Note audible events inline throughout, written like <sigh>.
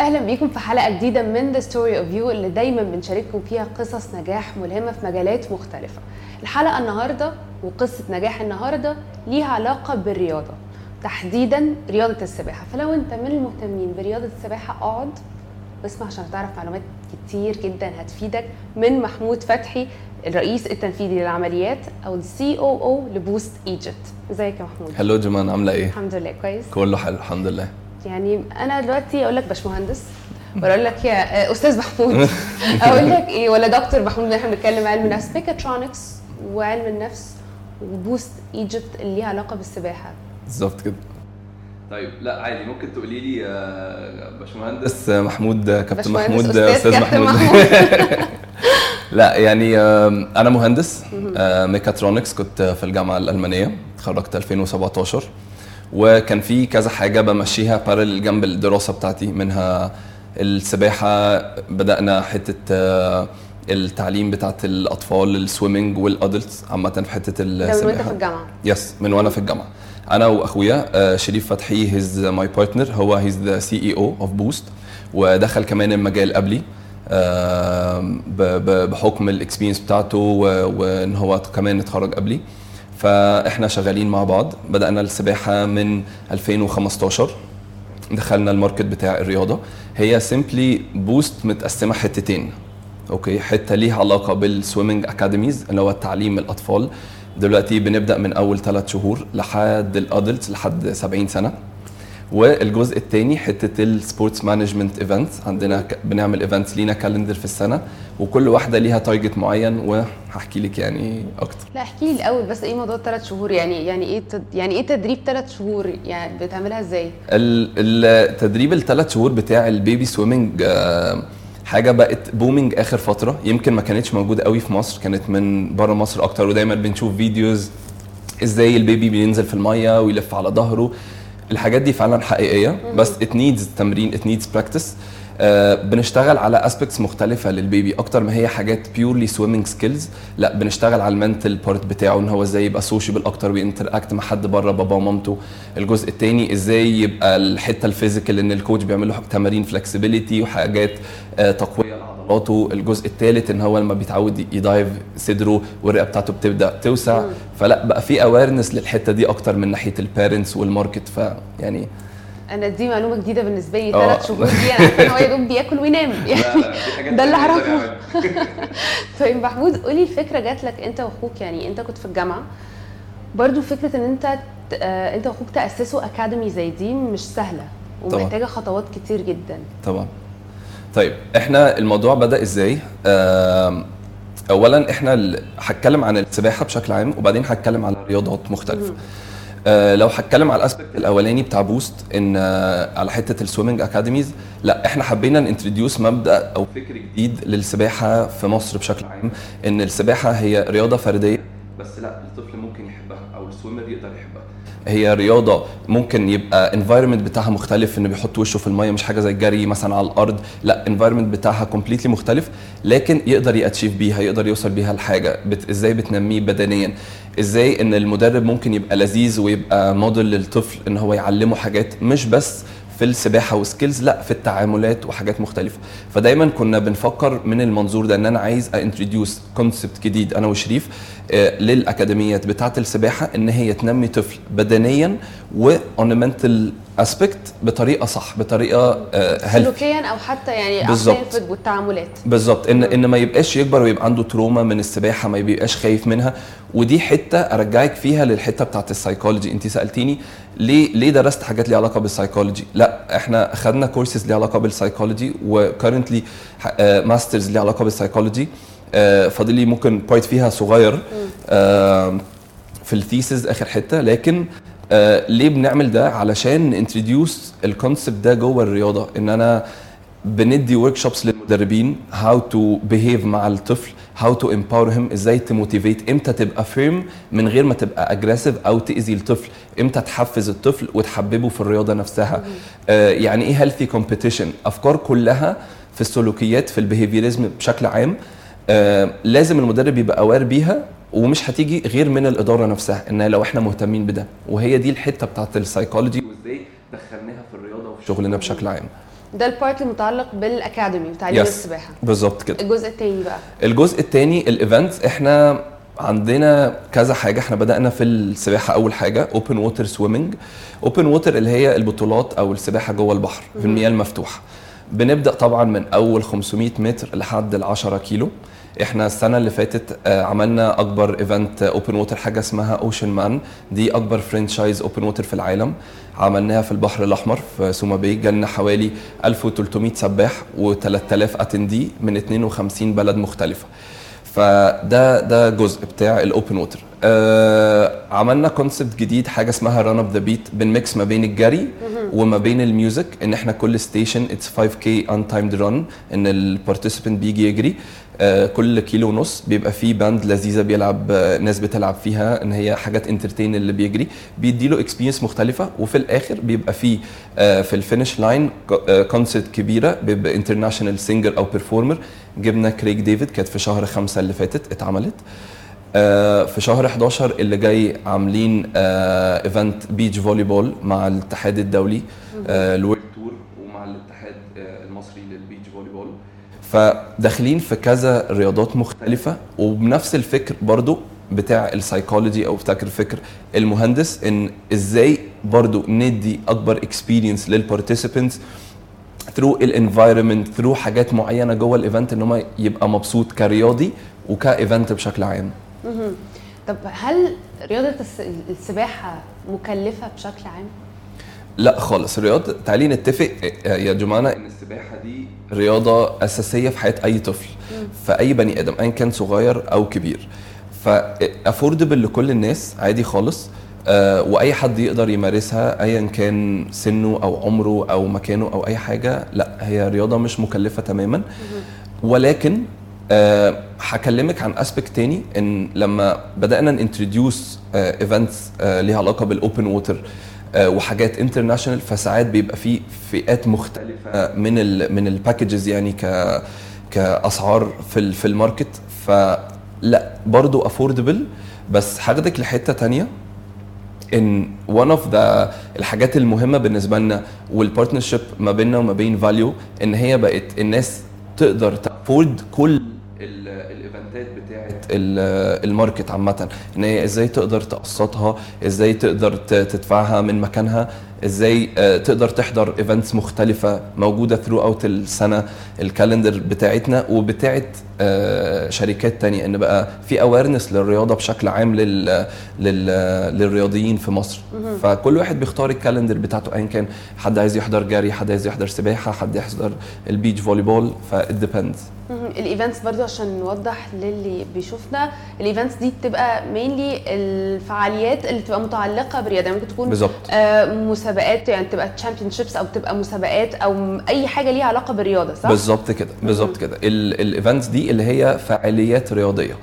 أهلا بيكم في حلقة جديدة من the story of you اللي دايما بنشارككم فيها قصص نجاح ملهمة في مجالات مختلفة. الحلقة النهارده وقصة نجاح النهارده ليها علاقة بالرياضة تحديدا رياضة السباحة. فلو أنت من المهتمين برياضة السباحة اقعد واسمع عشان تعرف معلومات كتير جدا هتفيدك من محمود فتحي الرئيس التنفيذي للعمليات أو ال COO ل Boost Egypt. إزيك يا محمود؟ hello جمان عاملة إيه؟ الحمد لله كويس. كله حلو الحمد لله. يعني أنا دلوقتي أقول لك باشمهندس ولا أقول لك يا آه، أستاذ محمود. <laughs> أقول لك إيه ولا دكتور محمود إحنا بنتكلم علم نفس ميكاترونكس وعلم النفس وبوست إيجيبت اللي ليها علاقة بالسباحة. بالظبط كده. طيب لا عادي. ممكن تقولي لي آه، باشمهندس محمود آه، كابتن محمود أستاذ كابتن <laughs> لا يعني أنا مهندس ميكاترونكس كنت في الجامعة الألمانية اتخرجت 2017 وكان في كذا حاجة بمشيها parallel جنب الدراسة بتاعتي منها السباحة بدأنا حتة آه، التعليم بتاعت الأطفال ال swimming وال adults عامة في حتة ده من السباحه وأنت في الجامعة؟ yes من وأنا في الجامعة. أنا وأخويا آه، شريف فتحي he's my partner هو he's the CEO of Boost ودخل كمان المجال قبلي بحكم ال experience بتاعته وإن هو كمان اتخرج قبلي. فإحنا شغالين مع بعض. بدأنا السباحة من 2015 دخلنا ال market بتاع الرياضة. هي simply Boost متقسمة حتتين. okay؟ حتة ليها علاقة بال swimming academies اللي هو تعليم الأطفال. دلوقتي بنبدأ من أول ثلاث شهور لحد ال adults لحد 70 سنة. والجزء الثاني حتة ال sports management events عندنا بنعمل events لينا calendar في السنة وكل واحدة ليها target معين وهحكي لك يعني أكتر. لا احكي لي الأول بس إيه موضوع الثلاث شهور؟ يعني يعني إيه تد... يعني إيه تدريب ثلاث شهور؟ يعني بتعملها إزاي؟ ال- التدريب الثلاث شهور بتاع ال baby swimming آه، حاجة بقت booming آخر فترة. يمكن ما كانتش موجودة قوي في مصر كانت من بره مصر أكتر ودايما بنشوف videos إزاي ال baby بينزل في المية ويلف على ظهره. الحاجات دي فعلا حقيقية بس it needs تمرين it needs practice بنشتغل على aspects مختلفة لل baby. أكتر ما هي حاجات purely swimming skills لا بنشتغل على ال mental part بتاعه إن هو إزاي يبقى sociable أكتر وي interact مع حد بره بابا ومامته. الجزء الثاني إزاي يبقى الحتة ال physical إن ال coach بيعمل له تمارين flexibility وحاجات آه، تقوية. لعضلاته الجزء الثالث إن هو لما بيتعود يدايف صدره والرئة بتاعته بتبدأ توسع. فلا بقى في awareness للحتة دي أكتر من ناحية ال parents وال market فيعني أنا دي معلومة جديدة بالنسبة لي. آه. ثلاث شهور دي أنا عارفة إن هو يا دوب بياكل وينام. يعني <laughs> ده اللي اعرفه <laughs> طيب محمود قولي الفكرة جات لك أنت وأخوك. يعني أنت كنت في الجامعة. برضو فكرة إن أنت آه، أنت وأخوك تأسسوا أكاديمي زي دي مش سهلة. ومحتاجة خطوات كتير جدا. طبعا. طيب إحنا الموضوع بدأ إزاي؟ اولا إحنا هتكلم عن السباحة بشكل عام وبعدين هتكلم عن رياضات مختلفة. آه لو هتكلم على ال aspect الأولاني بتاع Boost إن آه على حتة ال swimming academies لا إحنا حبينا ن introduce مبدأ أو فكر جديد للسباحة في مصر بشكل عام. إن السباحة هي رياضة فردية بس لا الطفل ممكن يحبها أو ال swimmer يقدر يحبها. هي رياضة ممكن يبقى environment بتاعها مختلف إنه بيحط وشه في المية مش حاجة زي الجري مثلا على الأرض. لا environment بتاعها completely مختلف لكن يقدر ي achieve بيها يقدر يوصل بيها لحاجة. بت... إزاي بتنميه بدنيا؟ إزاي إن المدرب ممكن يبقى لذيذ ويبقى موديل للطفل إن هو يعلمه حاجات مش بس في السباحة و skills لا في التعاملات وحاجات مختلفة. فدايما كنا بنفكر من المنظور ده إن أنا عايز introduce concept جديد أنا وشريف آه، للأكاديميات بتاعة السباحة إن هي تنمي طفل بدنيا و environmental aspect بطريقة صح بطريقة healthy سلوكيا أو حتى يعني بالظبط. والتعاملات بالظبط. إن إن ما يبقاش يكبر ويبقى عنده trauma من السباحة ما يبقاش خايف منها. ودي حتة أرجعك فيها للحتة بتاعت السايكولوجي انت سألتيني ليه ليه درست حاجات ليها علاقة بالسايكولوجي لا إحنا خدنا كورسز ليها علاقة بال psychology و currently masters ليها علاقة بالسايكولوجي آه، فاضل لي ممكن point فيها صغير. آه، في ال thesis آخر حتة. لكن آه ليه بنعمل ده؟ علشان introduce ال concept ده جوه الرياضة. إن أنا بندي workshops للمدربين how to behave مع الطفل how to empower him إزاي ت motivate إمتى تبقى firm من غير ما تبقى aggressive أو تأذي الطفل إمتى تحفز الطفل وتحببه في الرياضة نفسها. آه يعني إيه healthy competition أفكار كلها في السلوكيات في ال behaviorism بشكل عام آه لازم المدرب يبقى aware بيها ومش هتيجي غير من الإدارة نفسها ان لو إحنا مهتمين بده. وهي دي الحتة بتاعت السايكولوجي وإزاي دخلناها في الرياضة وفي شغلنا بشكل عام. ده ال part المتعلق بال academy وتعليم Yes. السباحة. بالظبط كده. الجزء التاني بقى. الجزء الثاني ال events إحنا عندنا كذا حاجة. إحنا بدأنا في السباحة أول حاجة open water swimming open water اللي هي البطولات أو السباحة جوه البحر في المياه المفتوحة. بنبدأ طبعا من أول 500 متر لحد ال 10 كيلو. إحنا السنة اللي فاتت آه، عملنا أكبر event open water حاجة اسمها Oceanman دي أكبر franchise open water في العالم. عملناها في البحر الأحمر في سوما باي جالنا حوالي 1300 سباح و3000 attendee من 52 بلد مختلفة. فده ده جزء بتاع ال open water آه عملنا concept جديد حاجة اسمها Run Up the Beat بن mix ما بين الجري وما بين الميوزك إن إحنا كل station it's 5 K untimed run ان ال participant بيجي يجري. كل كيلو ونص بيبقى فيه band لذيذة بيلعب آه ناس بتلعب فيها إن هي حاجات entertain اللي بيجري بيديله experience مختلفة وفي الآخر بيبقى فيه آه في ال finish line concert كبيرة بيبقى international singer أو performer جبنا كريك ديفيد كانت في شهر خمسة اللي فاتت اتعملت. آه، في شهر 11 اللي جاي عاملين event beach volleyball مع الاتحاد الدولي ال world الاتحاد آه، المصري لل beach volleyball فداخلين في كذا رياضات مختلفة وبنفس الفكر برضو بتاع السايكولوجي أو بتاع الفكر المهندس إن إزاي برضو ندي أكبر experience لل participants through ال environment through حاجات معينة جوه ال event إن هو يبقى مبسوط كرياضي وك event بشكل عام. طب هل رياضة الس- السباحة مكلفة بشكل عام؟ لا خالص. رياضة تعالي نتفق آه، يا جماعة إن السباحة دي رياضة أساسية في حياة أي طفل في أي بني آدم ايا كان صغير أو كبير. ف affordable لكل الناس عادي خالص آه، وأي حد يقدر يمارسها ايا كان سنه أو عمره أو مكانه أو أي حاجة لا هي رياضة مش مكلفة تماما. ولكن آه، هكلمك عن aspect تاني إن لما بدأنا ن introduce events ليها علاقة بال open water وحاجات international فساعات بيبقى في فئات مختلفة من ال من ال packages يعني ك كأسعار في ال- في ال market. فلا برضو affordable بس هاخدك لحتة تانية. إن one of the الحاجات المهمة بالنسبة لنا وال partnership ما بيننا وما بين valU إن هي بقت الناس تقدر ت afford كل ال- ال eventات بتاعت ال- ال market عامة. إن هي إزاي تقدر تقسطها إزاي تقدر تدفعها من مكانها. إزاي آه، تقدر تحضر events مختلفة موجودة throughout السنة ال calendar بتاعتنا وبتاعت آه، شركات تانية. إن بقى في awareness للرياضة بشكل عام لل لل للرياضيين في مصر. فكل واحد بيختار ال calendar بتاعته ايا كان. حد عايز يحضر جري حد عايز يحضر سباحة حد يحضر ال beach volleyball فال depends. ال events برضو عشان نوضح للي بيشوفنا ال events دي بتبقى mainly الفعاليات اللي تبقى متعلقة برياضه يعني ممكن تكون بالظبط. آه مسابقات يعني تبقى championships أو تبقى مسابقات أو أي حاجة ليها علاقة بالرياضة صح؟ بالظبط كده بالظبط كده. ال events دي اللي هي فعاليات رياضية.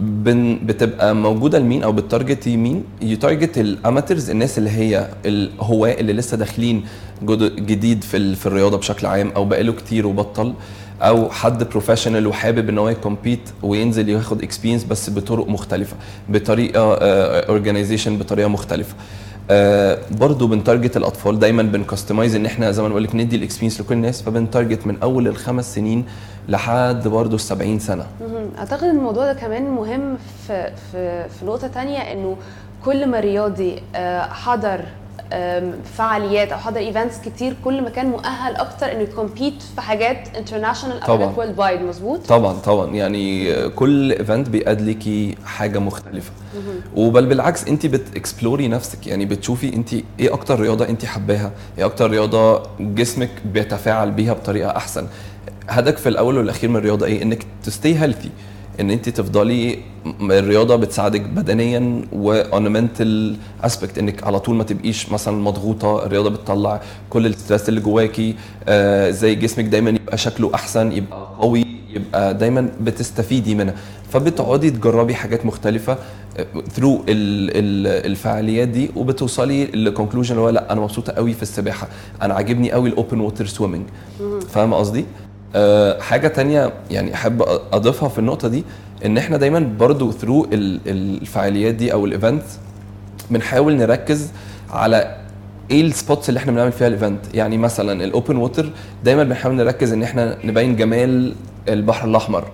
بن بتبقى موجودة لمين أو بت target مين؟ ي target ال amateurs الناس اللي هي الهواة اللي لسه داخلين جد- جديد في في الرياضة بشكل عام أو بقاله كتير وبطل أو حد professional وحابب إن هو ي compete وينزل ياخد experience بس بطرق مختلفة بطريقة organization بطريقة مختلفة. آه برضو بن target الأطفال دايما بن customize إن إحنا زي ما بقول لك ندي ال experience لكل الناس فبن target من أول الخمس سنين لحد برضو ال 70 سنه. أعتقد الموضوع ده كمان مهم في في في نقطة تانية إنه كل ما رياضي آه، حضر فعاليات أو حضر events كتير. كل ما كان مؤهل أكتر إنه ي compete في حاجات international أو. حاجات worldwide مظبوط؟ طبعا طبعا. يعني كل event بي add لكي حاجة مختلفة. وبل بالعكس أنت بت explore ي نفسك. يعني بتشوفي أنت إيه أكتر رياضة أنت حباها؟ إيه أكتر رياضة جسمك بيتفاعل بيها بطريقة أحسن؟ هدفك في الأول والأخير من الرياضة إيه؟ إنك تستي healthy إن أنت تفضلي الرياضة بتساعدك بدنيا و on mental aspect إنك على طول ما تبقيش مثلا مضغوطة الرياضة بتطلع كل ال stress اللي جواكي آه زي جسمك دايما يبقى شكله أحسن يبقى قوي يبقى دايما بتستفيدي منها. فبتقعدي تجربي حاجات مختلفة through الفعاليات دي وبتوصلي ل conclusion اللي هو لأ أنا مبسوطة قوي في السباحة. أنا عاجبني قوي ال open water swimming فاهمة قصدي؟ حاجة تانية يعني أحب أضيفها في النقطة دي إن إحنا دايما برضو through الفعاليات دي أو ال event بنحاول نركز على إيه ال spots اللي إحنا بنعمل فيها ال event يعني مثلا ال open water دايما بنحاول نركز إن إحنا نبين جمال البحر الأحمر.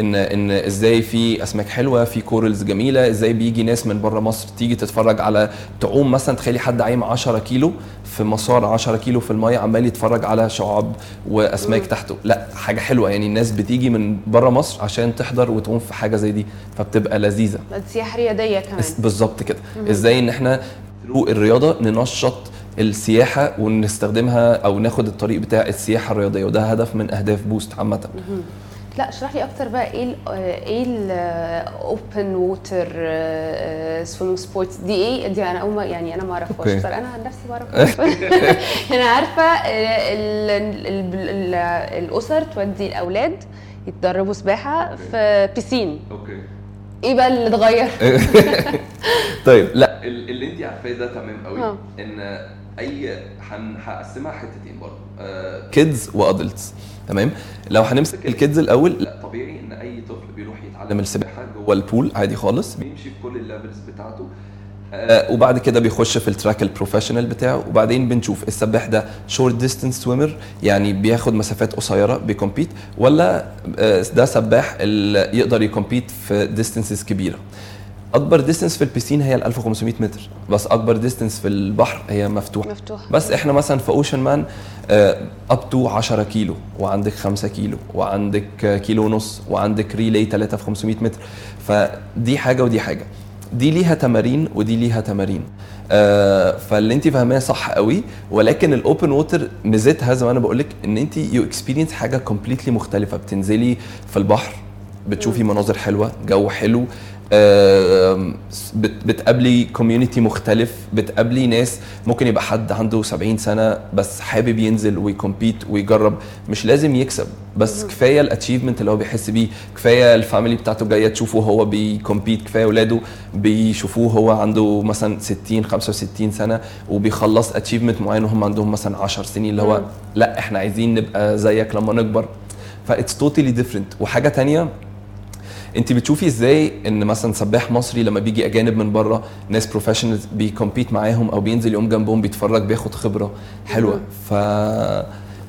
إن إن إزاي في أسماك حلوة في corals جميلة إزاي بيجي ناس من بره مصر تيجي تتفرج على تعوم مثلا تخيلي حد عايم 10 كيلو في مسار 10 كيلو في المية عمال يتفرج على شعاب وأسماك تحته. لا حاجة حلوة. يعني الناس بتيجي من بره مصر عشان تحضر وتعوم في حاجة زي دي فبتبقى لذيذة. سياحه رياضيه كمان. بالظبط كده. إزاي إن إحنا through الرياضة ننشط السياحة ونستخدمها أو ناخد الطريق بتاع السياحة الرياضية وده هدف من أهداف Boost عامة. لا اشرح لي أكتر بقى إيه ال إيه ال open water swimming sports دي إيه؟ دي أنا أول ما يعني أنا ما أعرفهاش. okay. بس أنا عن نفسي ما أعرفهاش. <laughs> أنا عارفة آه، ال- ال- ال- الأسر تودي الأولاد يتدربوا سباحة في piscine okay. إيه بقى اللي اتغير؟ <laughs> طيب لا. ال- اللي انت عارفاه ده تمام قوي آه. إن أي هن- هقسمها حتتين برضه. kids و adults تمام؟ لو هنمسك ال kids الأول لا. طبيعي إن أي طفل بيروح يتعلم السباحه جوه ال pool. عادي خالص. بيمشي في كل ال levels بتاعته. آه، وبعد كده بيخش في ال track ال professional بتاعه. وبعدين بنشوف السباح ده short distance swimmer يعني بياخد مسافات قصيرة بي compete ولا آه، ده سباح اللي يقدر ي compete في distances كبيرة. أكبر distance في ال piscine هي ال 1500 متر. بس أكبر distance في البحر هي مفتوحة. مفتوحة. بس إحنا مثلا في Oceanman up to 10 كيلو وعندك 5 كيلو وعندك آه، كيلو ونص وعندك relay 3 في 500 متر. فدي حاجة ودي حاجة. دي ليها تمارين ودي ليها تمارين. آه فاللي انت فاهماه صح قوي ولكن ال open water ميزتها زي ما أنا بقول لك إن انت you experience حاجة completely مختلفة. بتنزلي في البحر بتشوفي مناظر حلوة جو حلو بتقابلي community مختلف بتقابلي ناس ممكن يبقى حد عنده 70 سنة بس حابب ينزل و ي compete ويجرب مش لازم يكسب بس كفاية ال achievement اللي هو بيحس بيه كفاية ال family بتاعته جاية تشوفه هو بي compete كفاية اولاده بيشوفوه هو عنده مثلا 60 65 سنة وبيخلص achievement معين وهم عندهم مثلا 10 سنين اللي هو. لا إحنا عايزين نبقى زيك لما نكبر. ف that's totally different وحاجة تانية انت بتشوفي إزاي ان مثلا سباح مصري لما بيجي اجانب من بره ناس professionals بي compete معاهم أو بينزل يقوم جنبهم بيتفرج بياخد خبرة حلوة. ف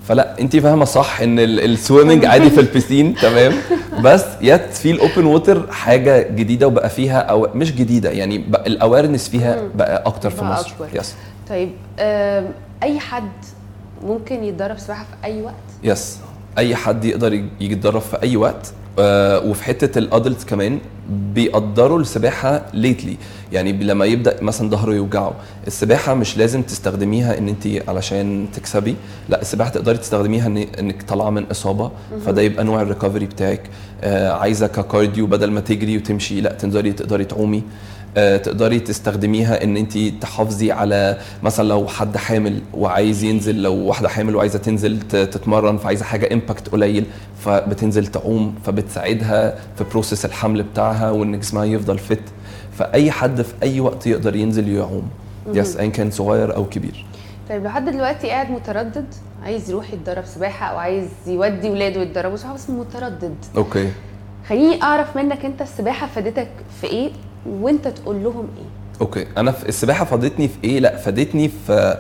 فلا انت فاهمة صح ان ال swimming عادي في <laughs> ال piscine تمام؟ بس yet في ال open water حاجة جديدة وبقى فيها أو مش جديدة يعني ال awareness فيها بقى أكتر في مصر. يس طيب أي حد ممكن يتدرب سباحة في أي وقت؟ yes أي حد يقدر يجي يتدرب في أي وقت. آه وفي حتة ال adult كمان بيقدروا السباحة lately يعني لما يبدأ مثلا ظهره يوجعه السباحة مش لازم تستخدميها إن انت علشان تكسبي. لا السباحة تقدري تستخدميها إن إنك طالعة من إصابة فده يبقى نوع ال recovery بتاعك. آه عايزة ك cardio بدل ما تجري وتمشي لا تقدري تقدري تعومي. تقدري تستخدميها إن انت تحافظي على مثلا لو حد حامل وعايز ينزل لو واحدة حامل وعايزة تنزل تتمرن فعايزة حاجة impact قليل فبتنزل تعوم فبتساعدها في process الحمل بتاعها وإن جسمها يفضل fit فأي حد في أي وقت يقدر ينزل يعوم. yes ايا كان صغير أو كبير. طيب لو حد دلوقتي قاعد متردد عايز يروح يتدرب سباحة أو عايز يودي ولاده يتدربوا سباحه بس متردد. okay. خليني أعرف منك أنت السباحة فادتك في إيه؟ وانت تقول لهم إيه؟ okay أنا في السباحة فادتني في إيه؟ لا فادتني في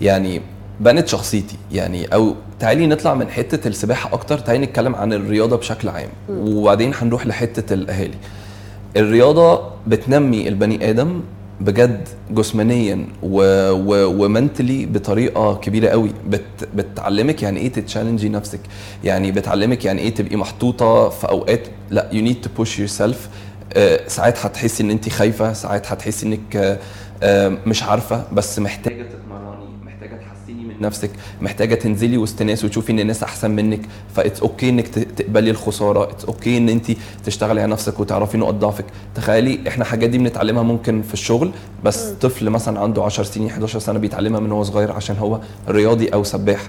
يعني بنت شخصيتي يعني أو تعالي نطلع من حتة السباحة أكتر تعالي نتكلم عن الرياضة بشكل عام. وبعدين هنروح لحتة الاهالي. الرياضة بتنمي البني آدم بجد جسمانيا و... و... و mentally بطريقة كبيرة قوي. بت... بتعلمك يعني إيه ت challenge ي نفسك. يعني بتعلمك يعني إيه تبقي محطوطة في أوقات لا you need to push yourself ساعات هتحسي إن انت خايفة ساعات هتحسي إنك آه، آه، مش عارفة بس محتاجة تتمرني محتاجة تحسني من نفسك محتاجة تنزلي وسط ناس وتشوفي إن الناس أحسن منك ف it's okay إنك تقبلي الخسارة it's okay إن انت تشتغلي على نفسك وتعرفي نقط ضعفك. تخيلي إحنا حاجات دي بنتعلمها ممكن في الشغل بس طفل مثلا عنده 10 سنين 11 سنة بيتعلمها من هو صغير عشان هو رياضي أو سباح.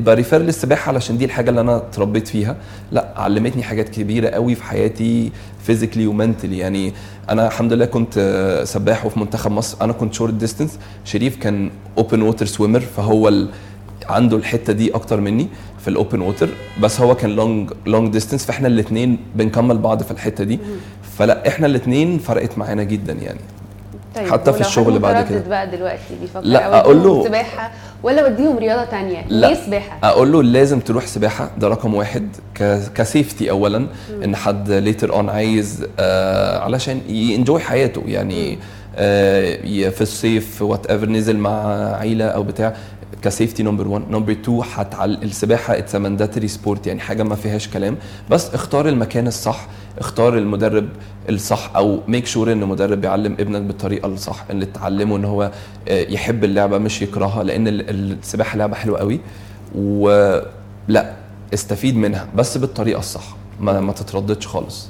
ب refer للسباحة علشان دي الحاجة اللي أنا اتربيت فيها. لأ علمتني حاجات كبيرة قوي في حياتي physically و mentally يعني أنا الحمد لله كنت آه، سباح وفي منتخب مصر. أنا كنت short distance شريف كان open water swimmer فهو ال... عنده الحتة دي أكتر مني في ال open water بس هو كان long long distance فإحنا الاثنين بنكمل بعض في الحتة دي. فلا إحنا الاثنين فرقت معانا جدا يعني. طيب حتى في الشغل بعد كده. بقى دلوقتي بيفكر لا، أقول له- سباحة ولا أوديهم رياضة تانية لا. ليه سباحة؟ أقول له لازم تروح سباحة ده رقم واحد ك safety اولا إن حد later on عايز آه علشان ي enjoy حياته يعني آه في الصيف whatever نزل مع عيلة أو بتاع ك safety number 1 number 2 هتعل السباحة it's mandatory sport يعني حاجة ما فيهاش كلام بس اختار المكان الصح اختار المدرب الصح أو make sure إن المدرب بيعلم ابنك بالطريقة الصح اللي تعلمه إن هو آه، يحب اللعبة مش يكرهها لأن ال- السباحة لعبة حلوة قوي ولا استفيد منها بس بالطريقة الصح ما, ما تترددش خالص.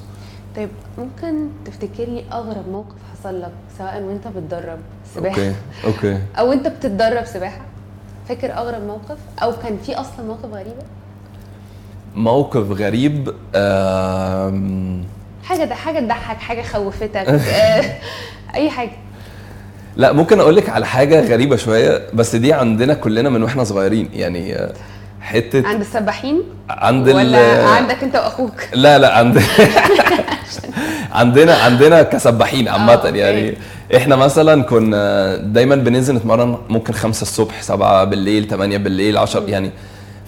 طيب ممكن تفتكر لي أغرب موقف حصل لك سواء وأنت بتدرب سباحة okay okay. أو أنت بتتدرب سباحة؟ فاكر أغرب موقف؟ أو كان في أصلا موقف غريبه موقف غريب حاجة ده حاجة تضحك حاجة خوفتك <laughs> آه، أي حاجة. لا ممكن أقول لك على حاجة غريبة شوية بس دي عندنا كلنا من وإحنا صغيرين يعني آه، حتة عند السباحين؟ عند ولا عندك أنت وأخوك؟ لا لا عند <laughs> عندنا عندنا كسباحين آه، عامة okay. يعني إحنا مثلا كنا دايما بننزل نتمرن ممكن خمسة الصبح سبعة بالليل تمانية بالليل عشر يعني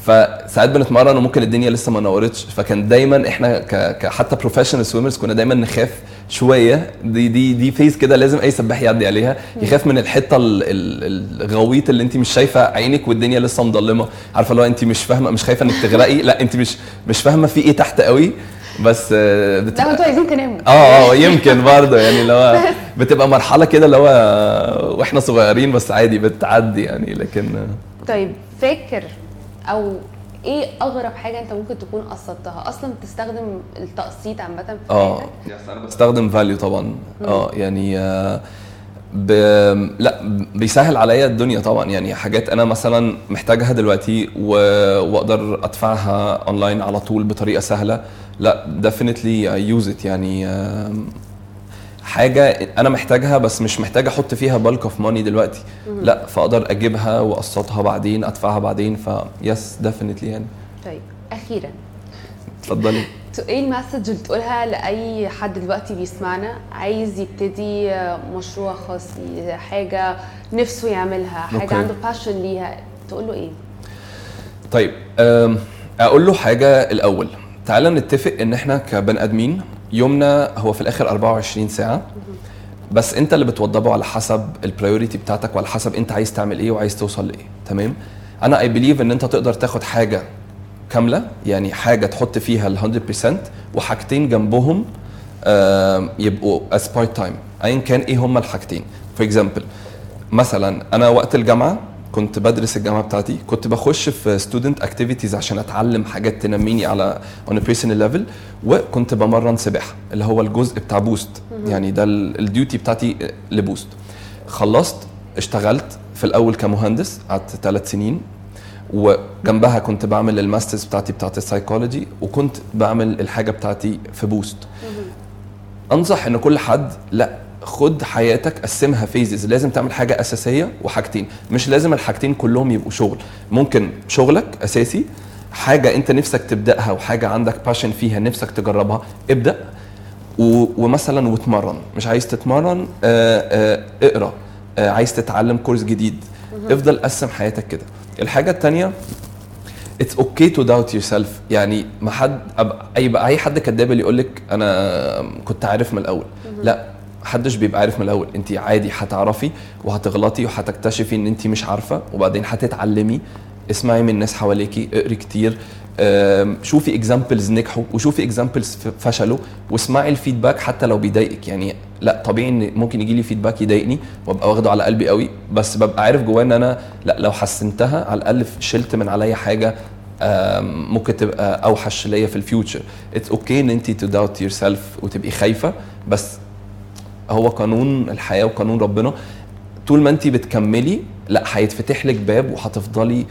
فساعات بنتمرن وممكن الدنيا لسه ما نورتش. فكان دايما إحنا ك... ك... حتى professional swimmers كنا دايما نخاف شوية. دي دي دي phase كده لازم أي سباح يعدي عليها. يخاف من الحته ال- ال- الغويط اللي انت مش شايفة عينك والدنيا لسه مضلمه عارفة لو انت مش فاهمة مش خايفة إنك تغرقي. لا انت مش مش فاهمة في إيه تحت قوي. بس آه، لا بتبقى أنتوا عايزين تناموا. آه آه يمكن برضه. يعني اللي هو بتبقى مرحلة كده اللي هو وإحنا صغيرين بس عادي بتعدي يعني. لكن طيب فاكر أو إيه أغرب حاجة أنت ممكن تكون قصدتها؟ أصلا بتستخدم التقسيط عامة في آه. بستخدم فاليو طبعا. آه يعني آه، ب... لا بيسهل عليا الدنيا طبعا. يعني حاجات أنا مثلا محتاجها دلوقتي و... وأقدر أدفعها اونلاين على طول بطريقة سهلة لا definitely I use it. يعني حاجة أنا محتاجها بس مش محتاج أحط فيها bulk of money دلوقتي. لا فأقدر أجيبها وأقسطها بعدين أدفعها بعدين ف yes definitely يعني. طيب أخيرا. اتفضلي. <laughs> إيه ال message اللي تقولها لأي حد دلوقتي بيسمعنا عايز يبتدي مشروع خاص ليه حاجة نفسه يعملها حاجة okay. عنده passion ليها تقول له إيه؟ طيب أقول له حاجة الأول. تعالى نتفق إن إحنا كبني آدمين يومنا هو في الآخر 24 ساعة. بس أنت اللي بتوضبه على حسب ال priority بتاعتك وعلى حسب أنت عايز تعمل إيه وعايز توصل لإيه. تمام؟ أنا I believe إن أنت تقدر تاخد حاجة كاملة يعني حاجة تحط فيها ال 100% وحاجتين جنبهم يبقوا as part time. ايا كان إيه هما الحاجتين. for example مثلا أنا وقت الجامعة كنت بدرس الجامعة بتاعتي. كنت بخش في student activities عشان أتعلم حاجات تنميني على own personal level وكنت بمرن سباحة اللي هو الجزء بتاع Boost يعني ده ال duty بتاعتي ل Boost خلصت اشتغلت في الأول كمهندس قعدت ثلاث سنين وجنبها كنت بعمل ال masters بتاعتي بتاعت السايكولوجي وكنت بعمل الحاجة بتاعتي في Boost أنصح إن كل حد لأ خد حياتك قسمها phases لازم تعمل حاجة أساسية وحاجتين. مش لازم الحاجتين كلهم يبقوا شغل. ممكن شغلك أساسي حاجة أنت نفسك تبدأها وحاجة عندك passion فيها نفسك تجربها ابدأ. و... ومثلا وتمرن مش عايز تتمرن آه آه اقرأ. آه عايز تتعلم course جديد. افضل قسم حياتك كده. الحاجة الثانية it's okay to doubt yourself يعني ما حد أب- أي بقى أي حد كداب اللي يقول لك أنا كنت عارف من الأول. لا. محدش بيبقى عارف من الأول. انت عادي هتعرفي وهتغلطي وهتكتشفي إن انت مش عارفة. وبعدين هتتعلمي. اسمعي من الناس حواليكي اقري كتير شوفي examples نجحوا وشوفي examples فشلوا واسمعي ال feedback حتى لو بيضايقك. يعني لا طبيعي إن ممكن يجي لي feedback يضايقني وأبقى واخده على قلبي قوي. بس ببقى عارف جوايا إن أنا لا لو حسنتها على الأقل شلت من عليا حاجة ممكن تبقى أوحش ليا في ال future it's okay إن انت to doubt yourself وتبقي خايفة. بس هو قانون الحياة وقانون ربنا. طول ما انت بتكملي لا هيتفتح لك باب وهتفضلي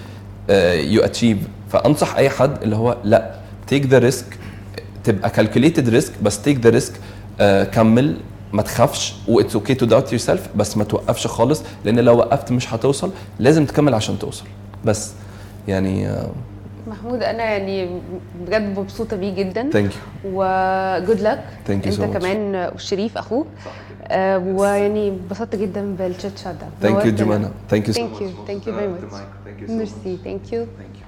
you achieve فأنصح أي حد اللي هو لا take the risk تبقى calculated risk بس take the risk كمل. ما تخافش. و it's okay to doubt yourself بس ما توقفش خالص لأن لو وقفت مش هتوصل. لازم تكمل عشان توصل. بس. يعني آه، محمود أنا يعني بجد مبسوطة بيه جدا. thank you و good luck Thank you أنت. كمان وشريف أخوك. آه ويعني انبسطت جدا بال chit chat ده thank you. جمانه thank you Thank you. Thank you very much. merci thank you Thank you.